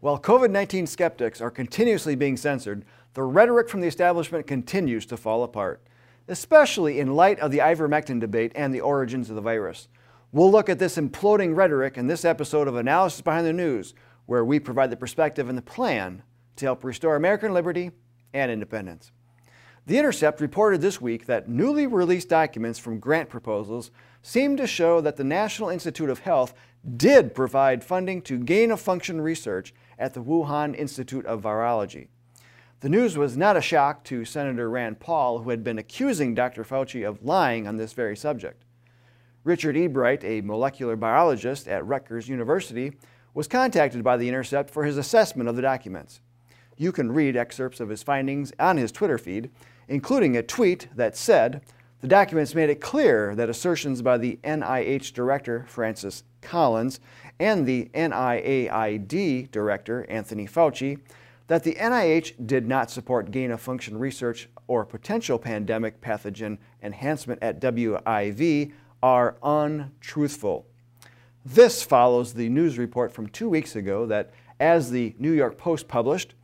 While COVID 19 skeptics are continuously being censored, the rhetoric from the establishment continues to fall apart, especially in light of the ivermectin debate and the origins of the virus. We'll look at this imploding rhetoric in this episode of Analysis Behind the News, where we provide the perspective and the plan to help restore American liberty and independence. The Intercept reported this week that newly released documents from grant proposals seem to show that the National Institute of Health did provide funding to gain of function research at the Wuhan Institute of Virology. The news was not a shock to Senator Rand Paul, who had been accusing Dr. Fauci of lying on this very subject. Richard Ebright, a molecular biologist at Rutgers University, was contacted by The Intercept for his assessment of the documents. You can read excerpts of his findings on his Twitter feed, including a tweet that said, the documents made it clear that assertions by the NIH director, Francis Collins, and the NIAID director, Anthony Fauci, that the NIH did not support gain of function research or potential pandemic pathogen enhancement at WIV are untruthful. This follows the news report from two weeks ago that, as the New York Post published,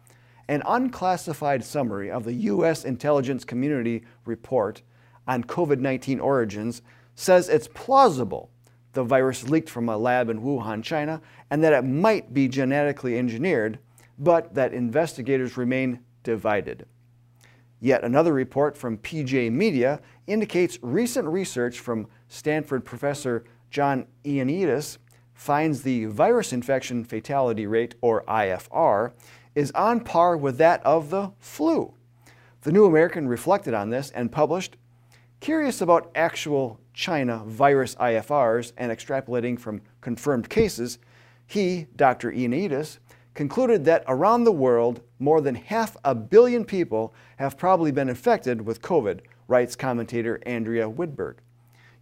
an unclassified summary of the U.S. intelligence community report on COVID 19 origins says it's plausible the virus leaked from a lab in Wuhan, China, and that it might be genetically engineered, but that investigators remain divided. Yet another report from PJ Media indicates recent research from Stanford professor John Ioannidis finds the virus infection fatality rate, or IFR, is on par with that of the flu. The New American reflected on this and published Curious about actual China virus IFRs and extrapolating from confirmed cases, he, Dr. Ioannidis, concluded that around the world, more than half a billion people have probably been infected with COVID, writes commentator Andrea Widburg.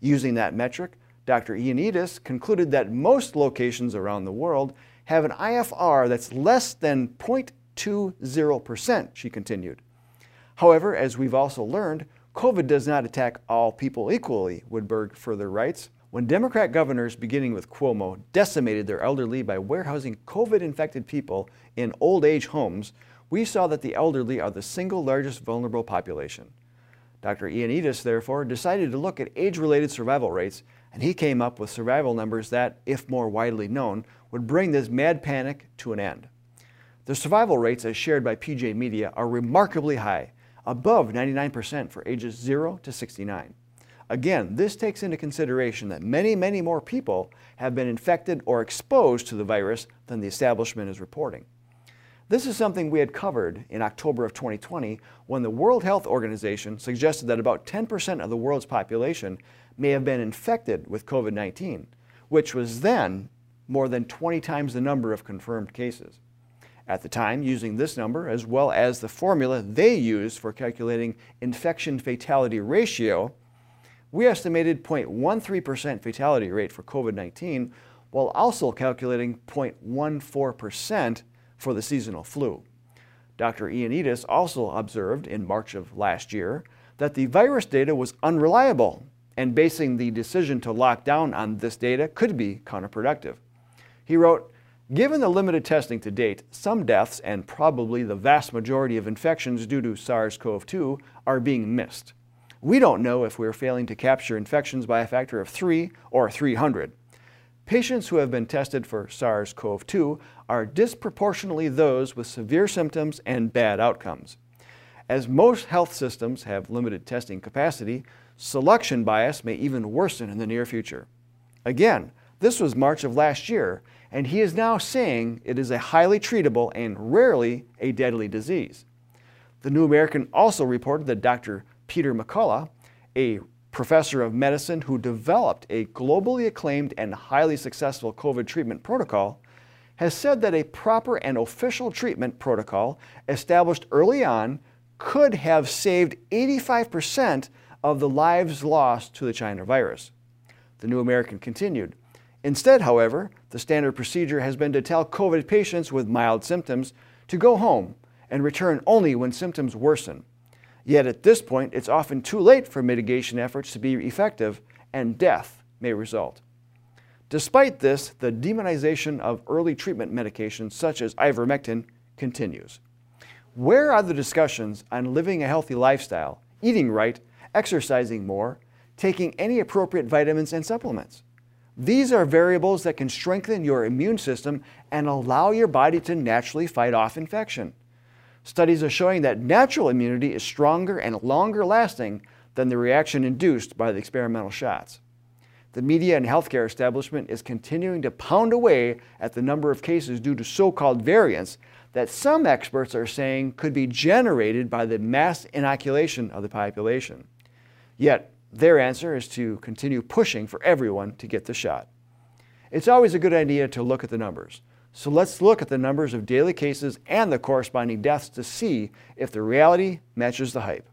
Using that metric, Dr. Ioannidis concluded that most locations around the world have an IFR that's less than 0.20%, she continued. However, as we've also learned, COVID does not attack all people equally, Woodberg further writes. When Democrat governors, beginning with Cuomo, decimated their elderly by warehousing COVID infected people in old age homes, we saw that the elderly are the single largest vulnerable population. Dr. Ioannidis, therefore, decided to look at age related survival rates, and he came up with survival numbers that, if more widely known, would bring this mad panic to an end. The survival rates, as shared by PJ Media, are remarkably high above 99% for ages 0 to 69. Again, this takes into consideration that many, many more people have been infected or exposed to the virus than the establishment is reporting. This is something we had covered in October of 2020 when the World Health Organization suggested that about 10% of the world's population may have been infected with COVID 19, which was then more than 20 times the number of confirmed cases. At the time using this number as well as the formula they used for calculating infection fatality ratio, we estimated 0.13% fatality rate for COVID 19 while also calculating 0.14% for the seasonal flu. Dr. Ioannidis also observed in March of last year that the virus data was unreliable and basing the decision to lock down on this data could be counterproductive. He wrote, Given the limited testing to date, some deaths and probably the vast majority of infections due to SARS CoV 2 are being missed. We don't know if we're failing to capture infections by a factor of 3 or 300. Patients who have been tested for SARS CoV 2 are disproportionately those with severe symptoms and bad outcomes. As most health systems have limited testing capacity, selection bias may even worsen in the near future. Again, this was March of last year, and he is now saying it is a highly treatable and rarely a deadly disease. The New American also reported that Dr. Peter McCullough, a professor of medicine who developed a globally acclaimed and highly successful COVID treatment protocol, has said that a proper and official treatment protocol established early on could have saved 85% of the lives lost to the China virus. The New American continued Instead, however, the standard procedure has been to tell COVID patients with mild symptoms to go home and return only when symptoms worsen. Yet at this point, it's often too late for mitigation efforts to be effective and death may result. Despite this, the demonization of early treatment medications such as ivermectin continues. Where are the discussions on living a healthy lifestyle, eating right, exercising more, taking any appropriate vitamins and supplements? These are variables that can strengthen your immune system and allow your body to naturally fight off infection. Studies are showing that natural immunity is stronger and longer lasting than the reaction induced by the experimental shots. The media and healthcare establishment is continuing to pound away at the number of cases due to so called variants that some experts are saying could be generated by the mass inoculation of the population. Yet, their answer is to continue pushing for everyone to get the shot. It's always a good idea to look at the numbers. So let's look at the numbers of daily cases and the corresponding deaths to see if the reality matches the hype.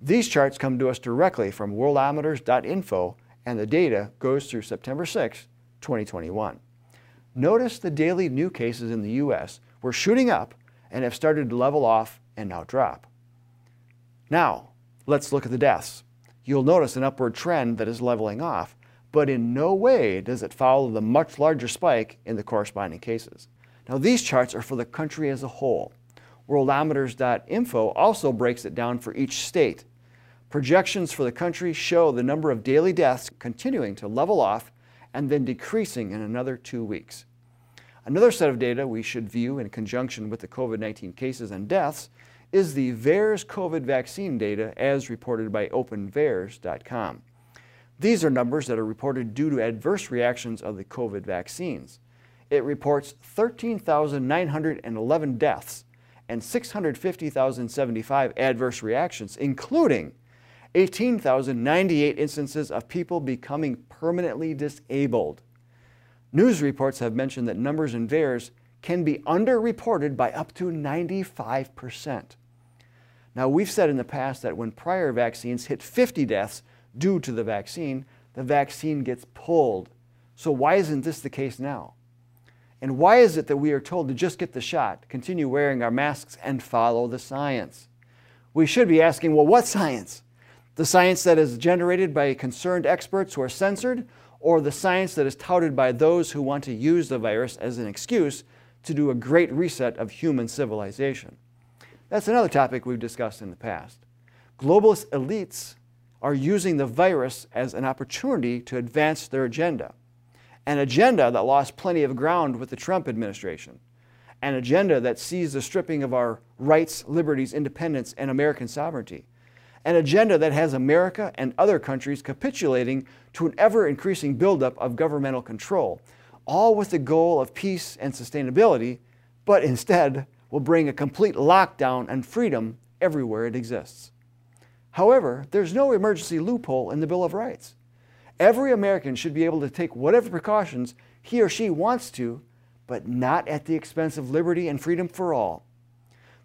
These charts come to us directly from worldometers.info and the data goes through September 6, 2021. Notice the daily new cases in the U.S. were shooting up and have started to level off and now drop. Now, let's look at the deaths. You'll notice an upward trend that is leveling off, but in no way does it follow the much larger spike in the corresponding cases. Now, these charts are for the country as a whole. Worldometers.info also breaks it down for each state. Projections for the country show the number of daily deaths continuing to level off and then decreasing in another two weeks. Another set of data we should view in conjunction with the COVID 19 cases and deaths is the VAERS COVID vaccine data as reported by openvaers.com. These are numbers that are reported due to adverse reactions of the COVID vaccines. It reports 13,911 deaths and 650,075 adverse reactions, including 18,098 instances of people becoming permanently disabled. News reports have mentioned that numbers in VAERS can be underreported by up to 95%. Now, we've said in the past that when prior vaccines hit 50 deaths, due to the vaccine, the vaccine gets pulled. So, why isn't this the case now? And why is it that we are told to just get the shot, continue wearing our masks, and follow the science? We should be asking, well, what science? The science that is generated by concerned experts who are censored, or the science that is touted by those who want to use the virus as an excuse to do a great reset of human civilization? That's another topic we've discussed in the past. Globalist elites are using the virus as an opportunity to advance their agenda. An agenda that lost plenty of ground with the Trump administration. An agenda that sees the stripping of our rights, liberties, independence, and American sovereignty. An agenda that has America and other countries capitulating to an ever increasing buildup of governmental control, all with the goal of peace and sustainability, but instead will bring a complete lockdown and freedom everywhere it exists. However, there's no emergency loophole in the Bill of Rights. Every American should be able to take whatever precautions he or she wants to, but not at the expense of liberty and freedom for all.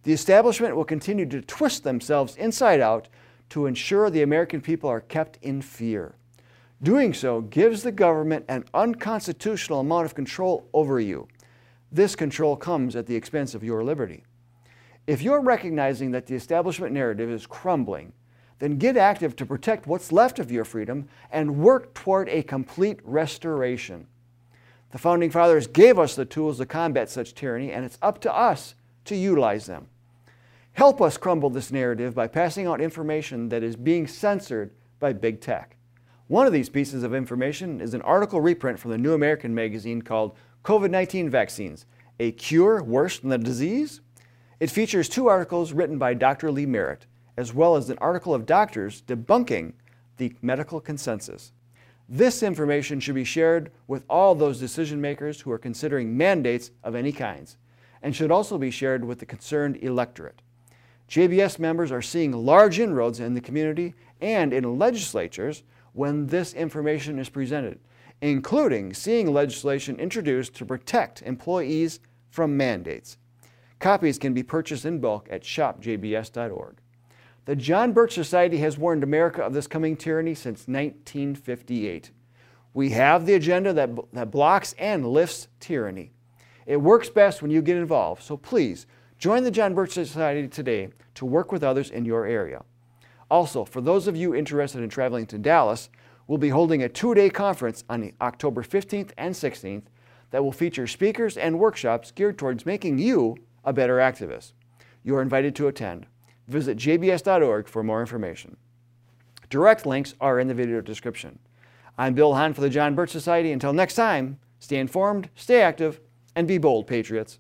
The establishment will continue to twist themselves inside out to ensure the American people are kept in fear. Doing so gives the government an unconstitutional amount of control over you. This control comes at the expense of your liberty. If you're recognizing that the establishment narrative is crumbling, then get active to protect what's left of your freedom and work toward a complete restoration. The Founding Fathers gave us the tools to combat such tyranny, and it's up to us to utilize them. Help us crumble this narrative by passing out information that is being censored by big tech. One of these pieces of information is an article reprint from the New American magazine called COVID 19 Vaccines A Cure Worse Than the Disease? It features two articles written by Dr. Lee Merritt as well as an article of doctors debunking the medical consensus. This information should be shared with all those decision makers who are considering mandates of any kinds, and should also be shared with the concerned electorate. JBS members are seeing large inroads in the community and in legislatures when this information is presented, including seeing legislation introduced to protect employees from mandates. Copies can be purchased in bulk at shopjbs.org. The John Birch Society has warned America of this coming tyranny since 1958. We have the agenda that, that blocks and lifts tyranny. It works best when you get involved, so please join the John Birch Society today to work with others in your area. Also, for those of you interested in traveling to Dallas, we'll be holding a two day conference on October 15th and 16th that will feature speakers and workshops geared towards making you a better activist. You're invited to attend. Visit jbs.org for more information. Direct links are in the video description. I'm Bill Hahn for the John Birch Society. Until next time, stay informed, stay active, and be bold, Patriots.